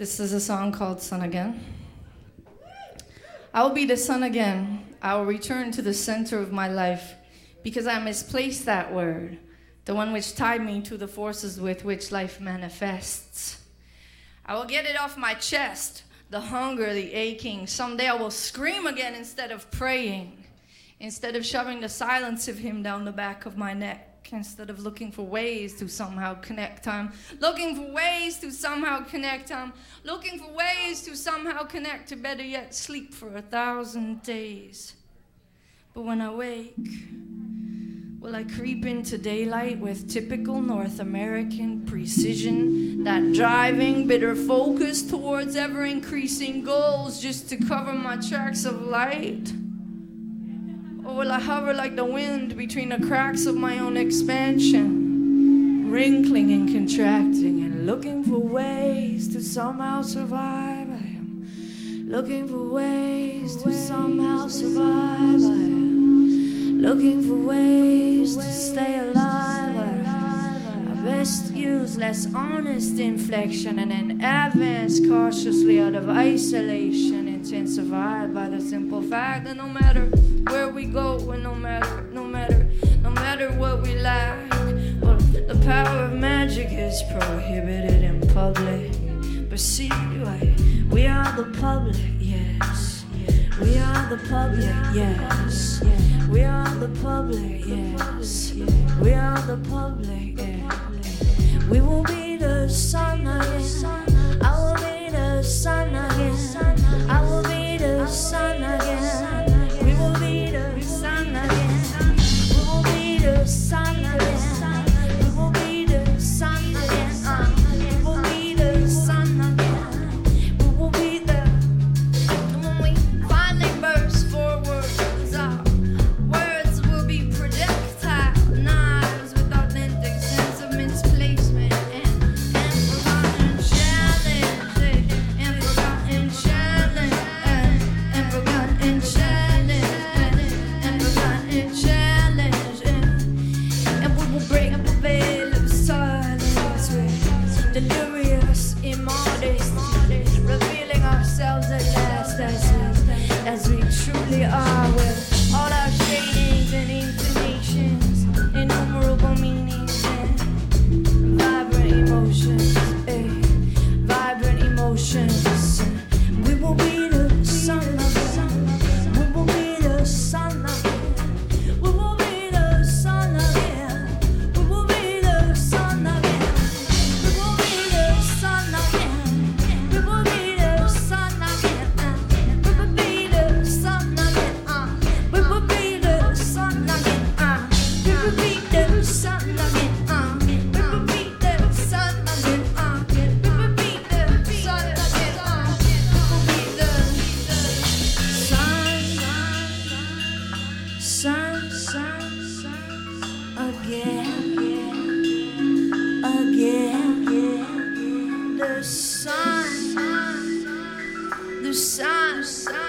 This is a song called Sun Again. I will be the sun again. I will return to the center of my life because I misplaced that word, the one which tied me to the forces with which life manifests. I will get it off my chest, the hunger, the aching. Someday I will scream again instead of praying, instead of shoving the silence of him down the back of my neck instead of looking for ways to somehow connect time, looking for ways to somehow connect time, looking for ways to somehow connect to better yet sleep for a thousand days. But when I wake, will I creep into daylight with typical North American precision, that driving, bitter focus towards ever increasing goals just to cover my tracks of light? Or will I hover like the wind between the cracks of my own expansion, wrinkling and contracting and looking for ways to somehow survive? I am looking for ways to somehow survive. I am looking for ways to stay alive. I best use less honest inflection and then advance cautiously out of isolation, intensified by the simple fact that no matter where we prohibited in public. But see, like, we are the public, yes. We are the public, yes. We are the public, yes. We are the public, yes. We will be the sun the sun,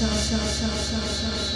sun, sun, sun, sun, sun, sun, sun, sun.